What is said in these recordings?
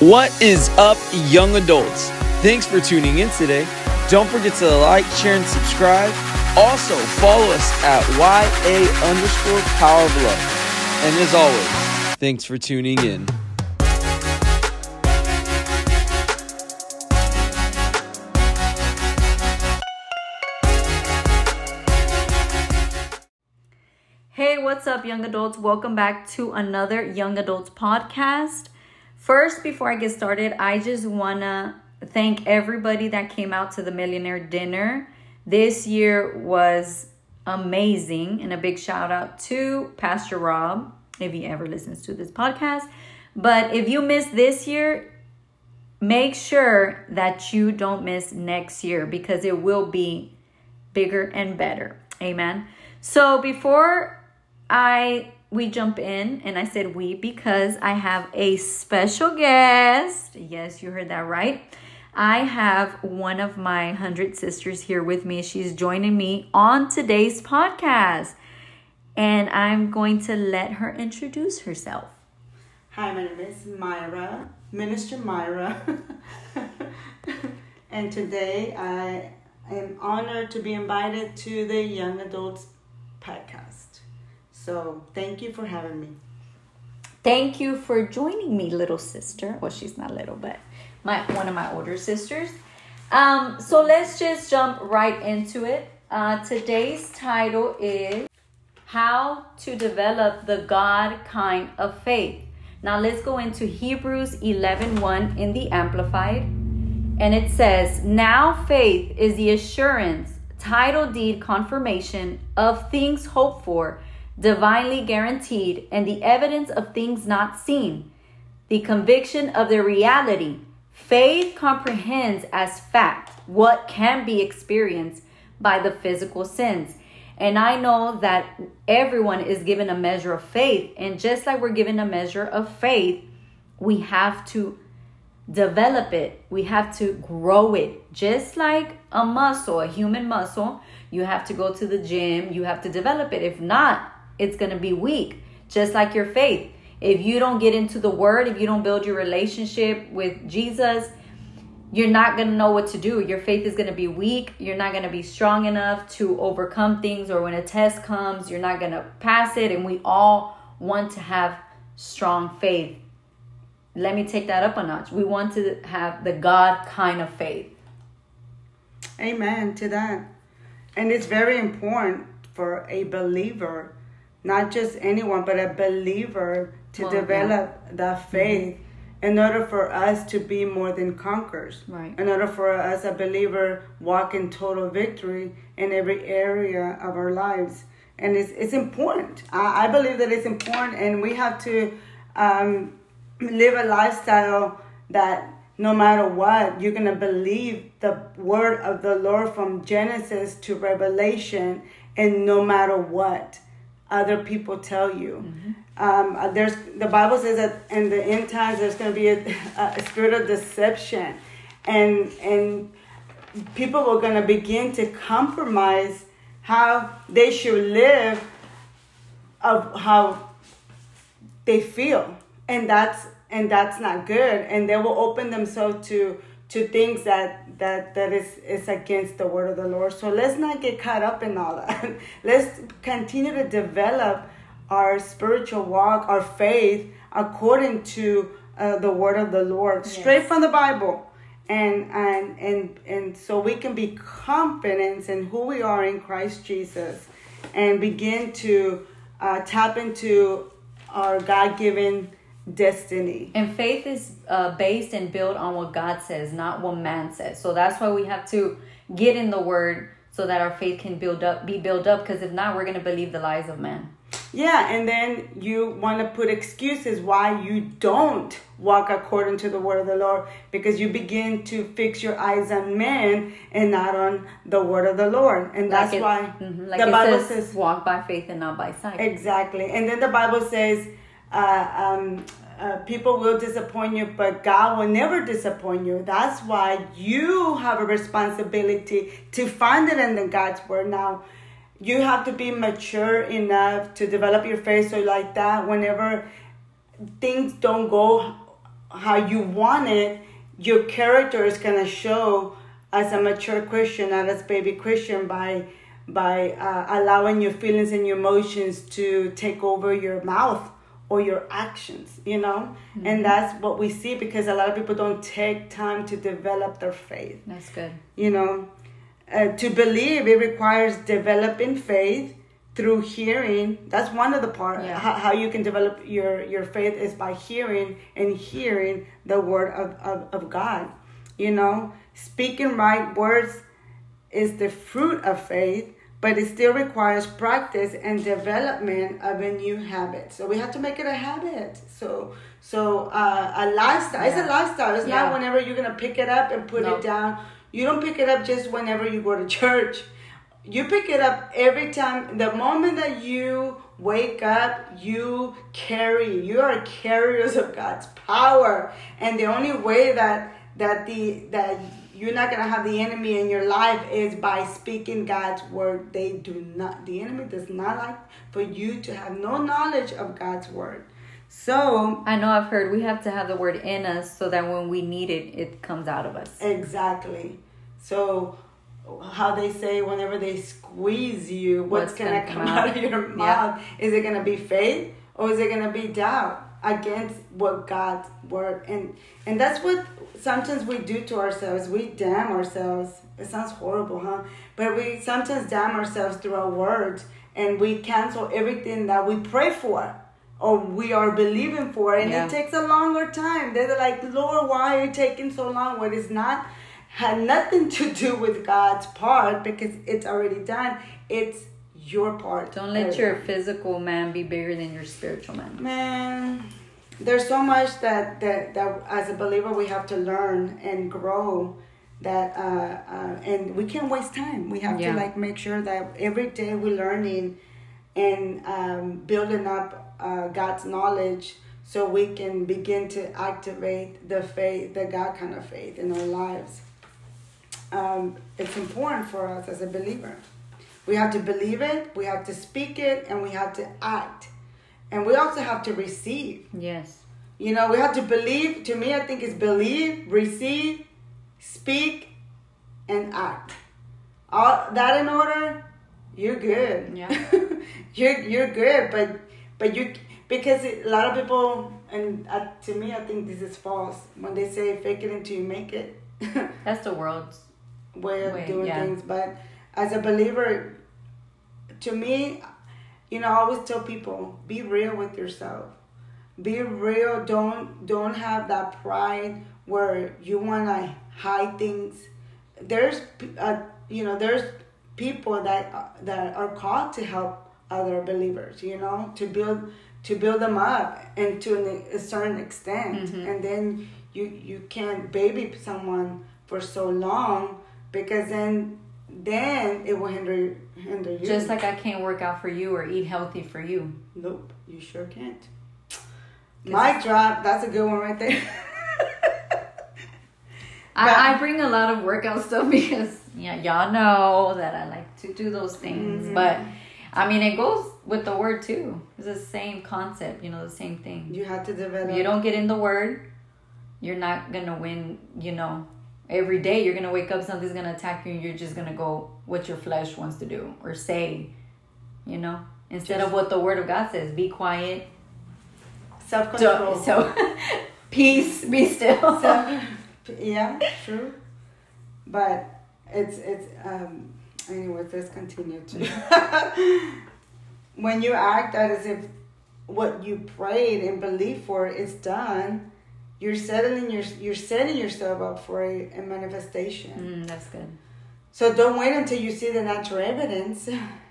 What is up, young adults? Thanks for tuning in today. Don't forget to like, share, and subscribe. Also, follow us at YA underscore power of love. And as always, thanks for tuning in. Hey, what's up, young adults? Welcome back to another Young Adults podcast. First, before I get started, I just want to thank everybody that came out to the Millionaire Dinner. This year was amazing, and a big shout out to Pastor Rob if he ever listens to this podcast. But if you missed this year, make sure that you don't miss next year because it will be bigger and better. Amen. So before I we jump in and I said we because I have a special guest. Yes, you heard that right. I have one of my 100 sisters here with me. She's joining me on today's podcast. And I'm going to let her introduce herself. Hi, my name is Myra, Minister Myra. and today I am honored to be invited to the Young Adults. So thank you for having me. Thank you for joining me, little sister. Well, she's not little, but my one of my older sisters. Um, so let's just jump right into it. Uh, today's title is How to Develop the God Kind of Faith. Now let's go into Hebrews 11 1 in the Amplified. And it says, Now faith is the assurance, title deed confirmation of things hoped for, divinely guaranteed, and the evidence of things not seen, the conviction of their reality. Faith comprehends as fact what can be experienced by the physical sense. And I know that everyone is given a measure of faith. And just like we're given a measure of faith, we have to develop it. We have to grow it. Just like a muscle, a human muscle, you have to go to the gym, you have to develop it. If not, it's going to be weak. Just like your faith. If you don't get into the word, if you don't build your relationship with Jesus, you're not going to know what to do. Your faith is going to be weak. You're not going to be strong enough to overcome things, or when a test comes, you're not going to pass it. And we all want to have strong faith. Let me take that up a notch. We want to have the God kind of faith. Amen to that. And it's very important for a believer, not just anyone, but a believer to Well, develop that faith in order for us to be more than conquerors. Right. In order for us, a believer, walk in total victory in every area of our lives. And it's, it's important. I, I believe that it's important, and we have to um, live a lifestyle that no matter what, you're going to believe the word of the Lord from Genesis to Revelation, and no matter what other people tell you. Um, uh, there's the Bible says that in the end times there's going to be a, a spirit of deception, and and people are going to begin to compromise how they should live of how they feel. And that's and that's not good. And they will open themselves to to things that that that is is against the word of the lord. So let's not get caught up in all that. Let's continue to develop our spiritual walk our faith according to uh, the word of the lord straight from the bible. And and and and so we can be confident in who we are in christ jesus and begin to uh, tap into our god-given destiny And faith is uh, based and built on what God says, not what man says. So that's why we have to get in the word so that our faith can build up, be built up. Because if not, we're going to believe the lies of man. Yeah, and then you want to put excuses why you don't walk according to the word of the Lord because you begin to fix your eyes on men and not on the word of the Lord. And that's Like it- why Mhm, like the Bible says, says, walk by faith and not by sight. exactly. And then the Bible says, uh, um, uh, people will disappoint you, but God will never disappoint you. That's why you have a responsibility to find it in the God's word. Now, you have to be mature enough to develop your faith so like that whenever things don't go how you want it, your character is gonna show as a mature Christian, not as baby Christian, by by uh, allowing your feelings and your emotions to take over your mouth or your actions, you know? Mm-hmm. And that's what we see because a lot of people don't take time to develop their faith. That's good. You know, uh, to believe it requires developing faith through hearing that's one of the part yeah. how, how, you can develop your your faith is by hearing and hearing the word of, of, of god you know speaking right words is the fruit of faith but it still requires practice and development of a new habit. So we have to make it a habit. So so uh, a lifestyle yeah. it's a lifestyle. It's yeah. not whenever you're gonna pick it up and put nope. it down. You don't pick it up just whenever you go to church. You pick it up every time. The moment that you wake up you carry you are carriers of god's power. And the only way that that the that you're not gonna have the enemy in your life is by speaking god's word. They do not the enemy does not like for you to have no knowledge of god's word. So i know i've heard we have to have the word in us so that when we need it it comes out of us. Exactly. So how they say whenever they squeeze you, what's, what's gonna, gonna, come out, out of your mouth? Yeah. Is it gonna be faith or is it gonna be doubt against what God's word and and that's what sometimes we do to ourselves. We damn ourselves. It sounds horrible, huh? But we sometimes damn ourselves through our words and we cancel everything that we pray for or we are believing for and yeah. it takes a longer time. They're like, Lord, why are you taking so long? What is not had nothing to do with God's part because it's already done. It's your part. Don't let your physical man be bigger than your spiritual man. Man, there's so much that that, that as a believer we have to learn and grow that uh, uh, and we can't waste time. We have yeah. to like make sure that every day we're learning and um, building up uh, God's knowledge so we can begin to activate the faith, the God kind of faith in our lives um, it's important for us as a believer. We have to believe it, we have to speak it, and we have to act. And we also have to receive. Yes. You know, we have to believe. To me, I think it's believe, receive, speak, and act. All that in order, you're good. Yeah. you're you're good, but but you because a lot of people and uh, to me, I think this is false when they say fake it until you make it. That's the world's way of way, doing yeah. things. But as a believer, to me, you know, I always tell people, be real with yourself. Be real. Don't don't have that pride where you want to hide things. There's, uh, you know, there's people that uh, that are called to help other believers. You know, to build to build them up and to a certain extent, mm-hmm. and then you you can't baby someone for so long because then then it will hinder hinder you. Just like I can't work out for you or eat healthy for you. Nope, you sure can't. Mic drop. That's a good one right there. I, I bring a lot of workout stuff because yeah, y'all know that I like to do those things. Mm-hmm. But I mean, it goes with the word too. It's the same concept, you know, the same thing. You have to develop. If you don't get in the word, you're not gonna win. You know, every day you're gonna wake up something's gonna attack you and you're just gonna go what your flesh wants to do or say you know? Instead just, of what the word of god says be quiet. Self-control. So, so peace be still. So, yeah true. But it's it's um anyways let's continue to when you act as if what you prayed and believed for is done you're settling your you're setting yourself up for a, a manifestation. Mm, that's good. So don't wait until you see the natural evidence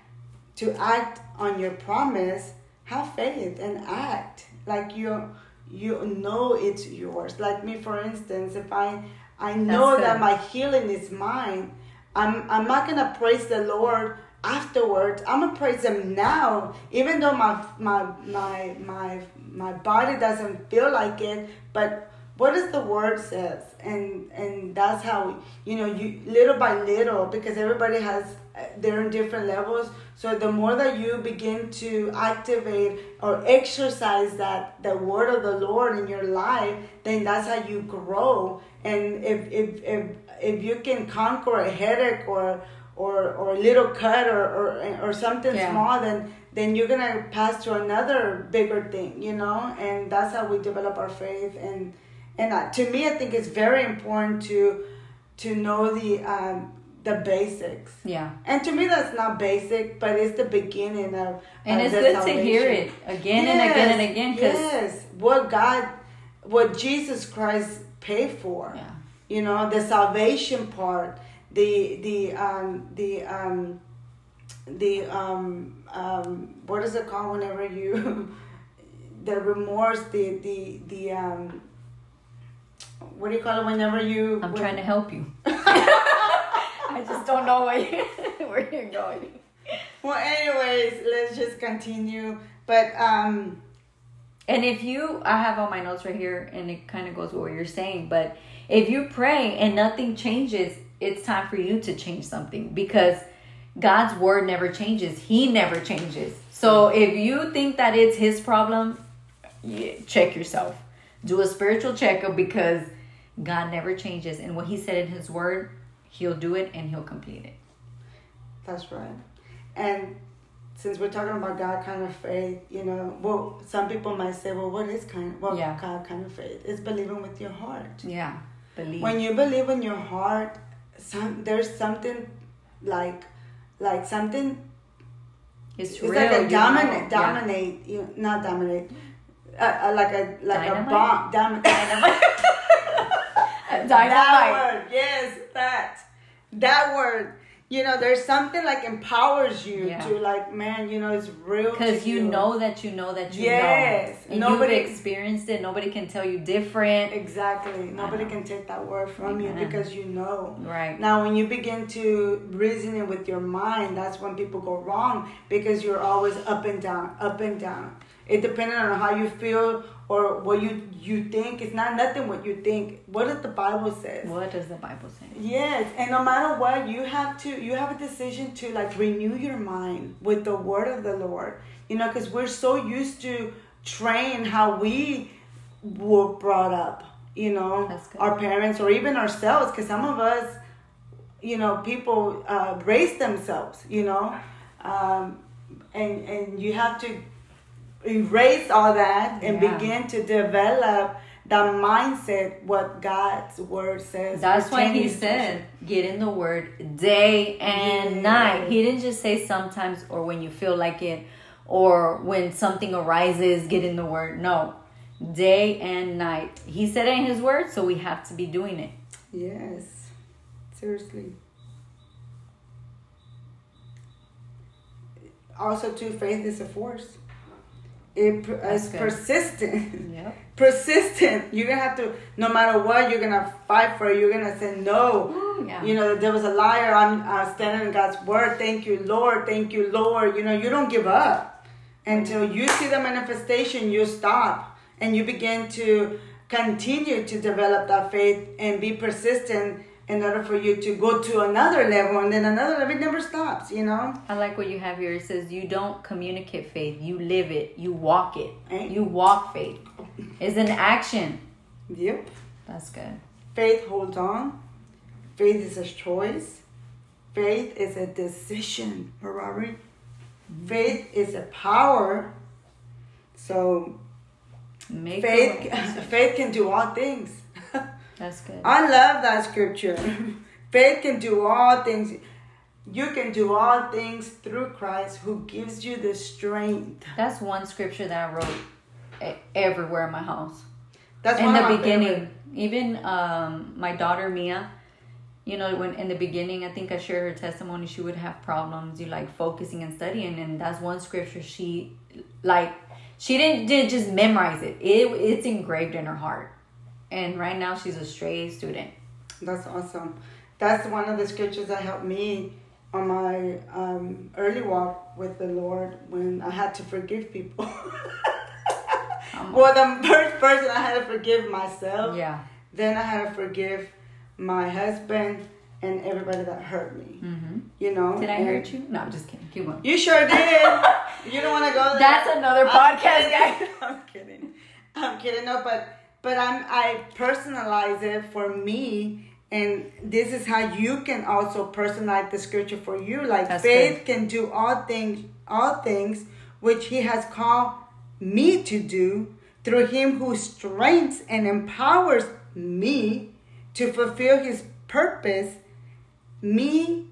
to act on your promise. Have faith and act like you you know it's yours. Like me, for instance, if I I know that my healing is mine, I'm I'm not gonna praise the Lord afterwards. I'm gonna praise Him now, even though my my my my my body doesn't feel like it, but what does the word says and and that's how you know you little by little because everybody has uh, they're in different levels so the more that you begin to activate or exercise that the word of the lord in your life then that's how you grow and if if if, if you can conquer a headache or or or a little cut or or, or something Yeah. small then then you're gonna pass to another bigger thing you know? And that's how we develop our faith. And and uh, to me i think it's very important to to know the um the basics. Yeah. and to me that's not basic but it's the beginning of And of it's the good to hear it again and again and again because yes. What god what jesus christ paid for. Yeah. you know the salvation part the the um the um the um um what is it called whenever you the remorse the the the um what do you call it whenever you I'm when- trying to help you. I just don't know where you're, where you're going. well anyways let's just continue but um And if you, I have all my notes right here, and it kind of goes with what you're saying. But if you pray and nothing changes, it's time for you to change something because God's word never changes. He never changes. So if you think that it's His problem, yeah, check yourself. Do a spiritual checkup because God never changes, and what He said in His word, He'll do it and He'll complete it. That's right. And since we're talking about God kind of faith, you know, well, some people might say, well, what is kind what Yeah. God kind of faith? It's believing with your heart. Yeah, believe. When you believe in your heart, some there's something like like something it's it's real. like a you dominate know. Yeah. dominate you not dominate uh, uh, like a like Dynamite? a bomb dominate that Dynamite. word yes that that word you know there's something like empowers you Yeah. to like man you know it's real Because to you know that you know that you Yes. know. And Nobody- you've experienced it. Nobody can tell you different. exactly nobody can take that word from you because you know Right. Now, when you begin to reason it with your mind, that's when people go wrong because you're always up and down, up and down. It depending on how you feel or what you you think. It's not nothing what you think. What does the Bible says? What does the Bible say? Yes, and no matter what, you have to you have a decision to like renew your mind with the word of the Lord. You know, because we're so used to train how we were brought up. You know, our parents or even ourselves. Because some of us, you know, people uh, raise themselves. You know, um, and and you have to erase all that and Yeah. begin to develop the mindset what God's word says. That's why he said, get in the word day and night. He didn't just say sometimes or when you feel like it or when something arises, get in the word. No, day and night. He said it in his word, so we have to be doing it. Yes, seriously. Also, too, faith is a force. It is persistent. Yep. persistent. You're gonna have to, no matter what, you're gonna fight for it. You're gonna say no. Ooh, yeah. You know, there was a liar. I'm uh, standing in God's word. Thank you, Lord. Thank you, Lord. You know, you don't give up until you see the manifestation. You stop and you begin to continue to develop that faith and be persistent in order for you to go to another level and then another level. It never stops. You know. I like what you have here. It says you don't communicate faith, you live it, you walk it. You walk faith. It's an action. Yep. That's good. Faith holds on. Faith is a choice. Faith is a decision, Ferrari. Mm-hmm. Faith is a power. So Make faith faith can do all things. That's good. I love that scripture. faith can do all things. You can do all things through Christ who gives you the strength. That's one scripture that I wrote everywhere in my house. That's in one the beginning, favorite. even um, my daughter Mia, you know, when in the beginning, I think I shared her testimony. She would have problems, you like focusing and studying, and that's one scripture she like. She didn't did just memorize it. It it's engraved in her heart, and right now she's a straight student. That's awesome. That's one of the scriptures that helped me on my um, early walk with the Lord when I had to forgive people. Come. Well, the first person I had to forgive myself. Yeah. Then I had to forgive my husband and everybody that hurt me. Mm-hmm. You know. Did I and- hurt you? No, I'm just kidding. Keep going. You sure did. you don't want to go there. That's another I'm podcast, kidding. guys. I'm kidding. I'm kidding. No, but but I'm I personalize it for me, and this is how you can also personalize the scripture for you. Like That's faith can do all things, all things which He has called me to do through Him who strengthens and empowers me to fulfill His purpose. Me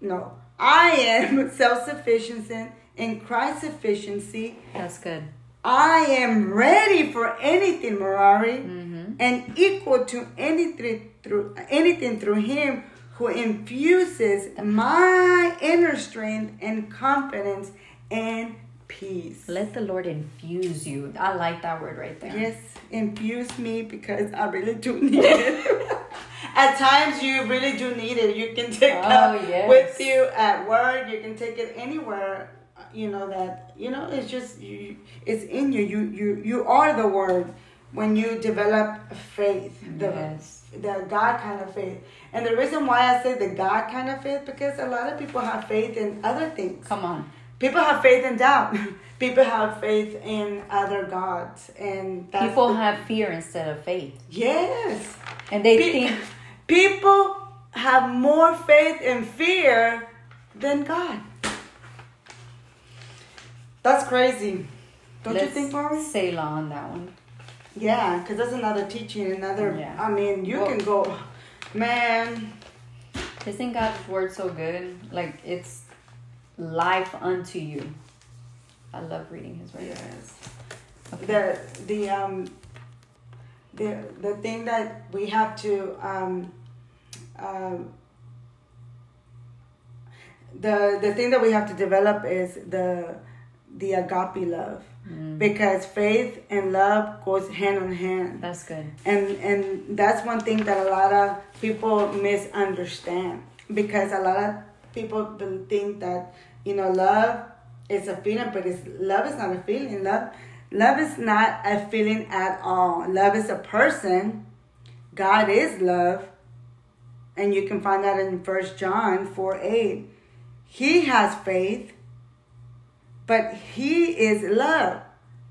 no, I am self sufficient in Christ's sufficiency. That's good. I am ready for anything, Marari, Mm-hmm. and equal to anything through anything through Him who infuses my inner strength and confidence and peace. Let the Lord infuse you. I like that word right there. Yes, infuse me because I really do need it. at times, you really do need it. You can take Oh, that yes. with you at work. You can take it anywhere. You know that. You know it's just you. It's in you. You you you are the word. When you develop faith, the Yes. the God kind of faith, and the reason why I say the God kind of faith because a lot of people have faith in other things. Come on. People have faith in doubt. People have faith in other gods, and that's People the- have fear instead of faith. yes. And they Pe- think, people have more faith in fear than God. That's crazy. Don't you let's think, Mari? say law on that one. Yeah, because that's another teaching. Another. Yeah. I mean, you Well- can go, man. Isn't God's word so good? Like it's life unto you. I love reading His word. Yes. Okay. the the um the the thing that we have to um um the the thing that we have to develop is the the agape love. Mm, because faith and love goes hand in hand. That's good. and and that's one thing that a lot of people misunderstand. Because a lot of people think that you know love is a feeling but it's love is not a feeling. Love love is not a feeling at all. Love is a person. God is love. And you can find that in first john 4 8 he has faith but he is love.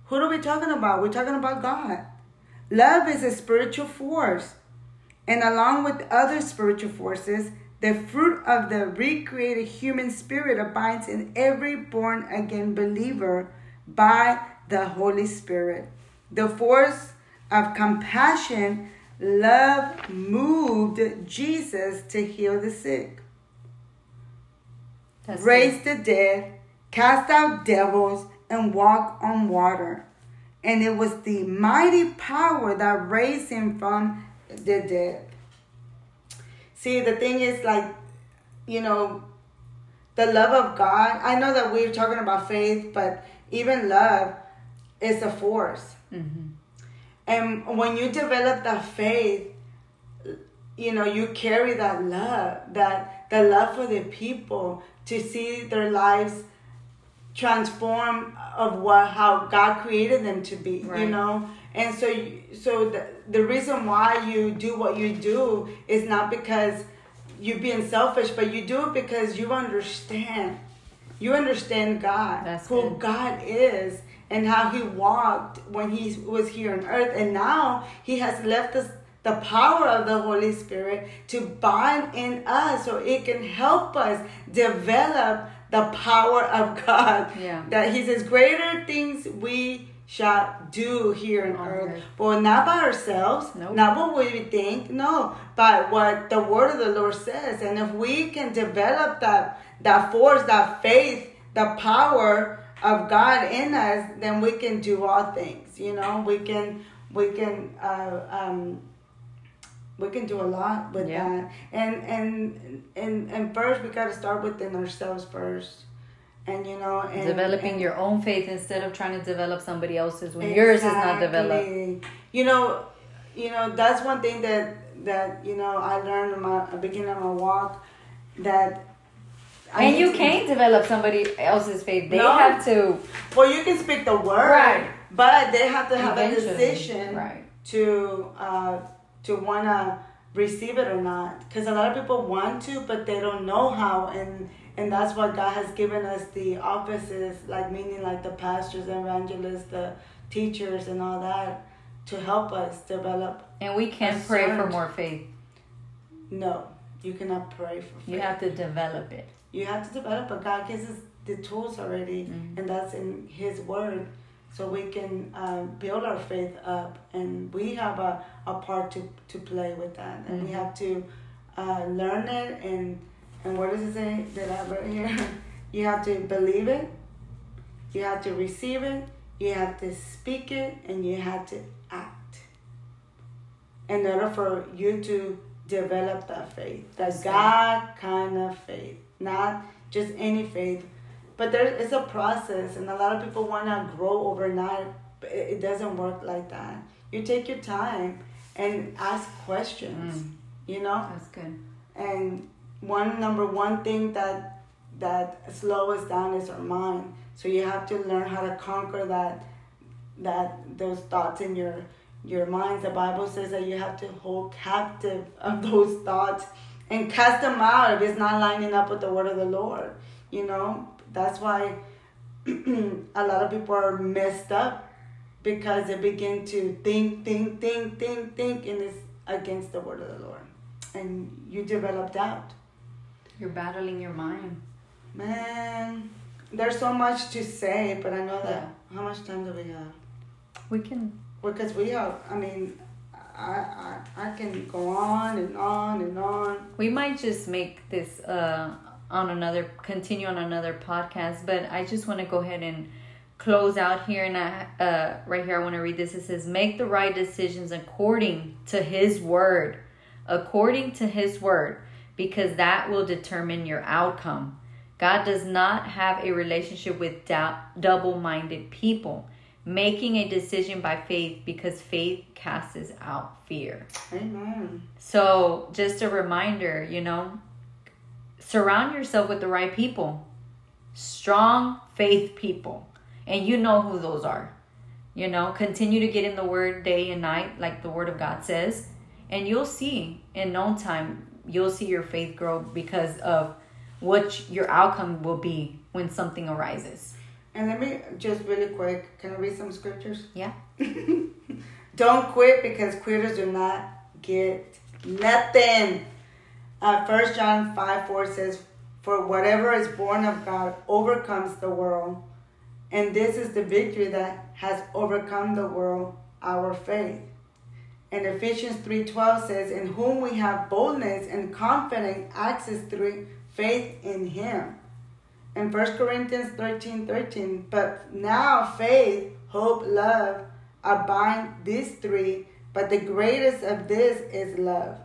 Who are we talking about? We're talking about god. Love is a spiritual force, and along with other spiritual forces, the fruit of the recreated human spirit abides in every born again believer by the Holy Spirit. The force of compassion, love moved Jesus to heal the sick, That's raise the dead, cast out devils, and walk on water. And it was the mighty power that raised him from the dead. See, the thing is, like, you know, the love of God. I know that we're talking about faith, but even love is a force. Mhm. And when you develop that faith, you know, you carry that love, that the love for the people to see their lives transform of what how God created them to be, you know. And so, you- so the the reason why you do what you do is not because you're being selfish, but you do it because you understand. You understand God, That's who good. God is, and how He walked when He was here on earth, and now He has left us the power of the Holy Spirit to bind in us, so it can help us develop the power of God. Yeah. That He says, "Greater things we shall do here on On earth, earth. but not by ourselves, Nope. not what we think, no, but what the Word of the Lord says. And if we can develop that that force, that faith, the power of God in us, then we can do all things. You know, we can we can uh, um, we can do a lot with Yeah. that. And and and and first, we got to start within ourselves first. And you know, and Developing and- your own faith instead of trying to develop somebody else's when yours is not developed. You know, you know that's one thing that that you know I learned in my beginning of my walk that. I And you to- can't develop somebody else's faith. They No. have to. Well, you can speak the word, Right. but they have to have Eventually, a decision right. to uh, to wanna receive it or not. Because a lot of people want to, but they don't know how, and and that's what God has given us the offices, like meaning like the pastors, the evangelists, the teachers, and all that, to help us develop. And we can pray for more faith. No, you cannot pray for faith. You have to develop it. you have to develop but god gives us the tools already Mhm. and that's in his word so we can um, build our faith up and we have a, a part to, to play with that and we Mhm. have to uh, learn it and and what does it say that i wrote here you have to believe it you have to receive it you have to speak it and you have to act in order for you to develop that faith that god kind of faith not just any faith but there is a process and a lot of people want to grow overnight but it, doesn't work like that. You take your time and ask questions Mm. you know? That's good. and one number one thing that that slows us down is our mind. So you have to learn how to conquer that that those thoughts in your your minds. The bible says that you have to hold captive of those thoughts and cast them out if it's not lining up with the word of the lord you know that's why a lot of people are messed up because they begin to think think think think think and it's against the word of the lord and you develop doubt You're battling your mind. man there's so much to say but i know that how much time do we have We can. because we have i mean I, I i can go on and on and on We might just make this uh, on another, continue on another podcast, but I just want to go ahead and close out here. And I, uh, right here, I want to read this. It says, Make the right decisions according to His word, according to His word, because that will determine your outcome. God does not have a relationship with doubt, double minded people. Making a decision by faith because faith casts out fear. amen So, just a reminder, you know, surround yourself with the right people, strong faith people, and you know who those are. You know, continue to get in the word day and night, like the word of God says, and you'll see in no time, you'll see your faith grow because of what your outcome will be when something arises. and let me just really quick can i read some scriptures Yeah. Don't quit because quitters do not get nothing. Uh, 1 John 5 4 says, For whatever is born of God overcomes the world. And this is the victory that has overcome the world, our faith. And Ephesians 3:12 says, In whom we have boldness and confident access through faith in him. And 1 Corinthians 13 13, but now faith, hope, love abide these three, but the greatest of this is love.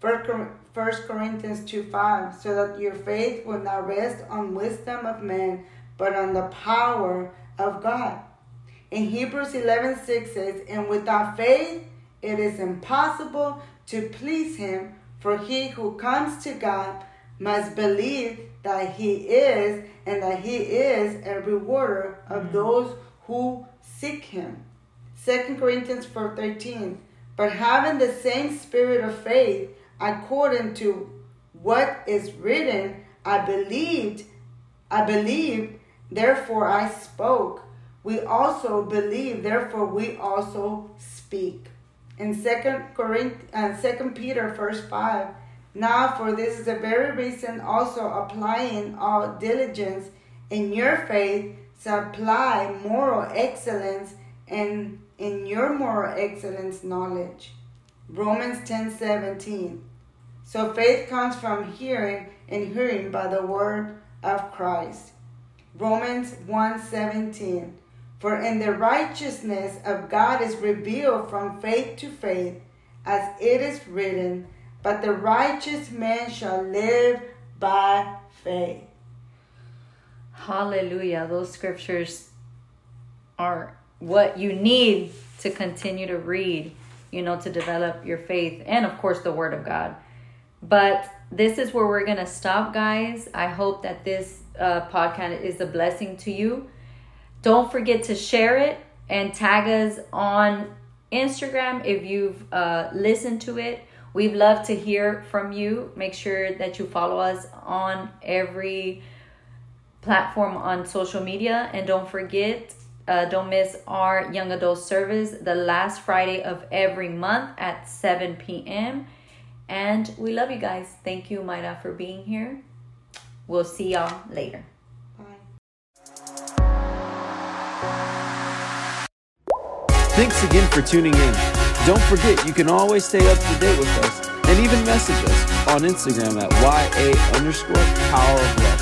1 Corinthians 2 5, so that your faith will not rest on wisdom of men, but on the power of God. In Hebrews 11 6 says, And without faith it is impossible to please him, for he who comes to God must believe that he is, and that he is a rewarder of mm. those who seek him. 2 Corinthians 4 13. But having the same spirit of faith, according to what is written, I believed, I believed, therefore I spoke. We also believe, therefore we also speak. In 2 Corinth, uh, 2 Peter verse 5, now for this is the very reason also applying all diligence in your faith, supply moral excellence and in your moral excellence knowledge. Romans 10 17. So faith comes from hearing, and hearing by the word of Christ. Romans 1 17. For in the righteousness of God is revealed from faith to faith, as it is written, but the righteous man shall live by faith. Hallelujah. Those scriptures are what you need to continue to read, you know, to develop your faith and, of course, the Word of God. But this is where we're going to stop, guys. I hope that this uh, podcast is a blessing to you. Don't forget to share it and tag us on Instagram if you've uh, listened to it. We'd love to hear from you. Make sure that you follow us on every platform on social media. And don't forget, uh, don't miss our young adult service the last Friday of every month at 7 p.m. And we love you guys. Thank you, Mayra, for being here. We'll see y'all later. Bye. Thanks again for tuning in. Don't forget, you can always stay up to date with us and even message us on Instagram at YA underscore power of love.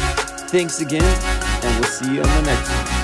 Thanks again, and we'll see you on the next one.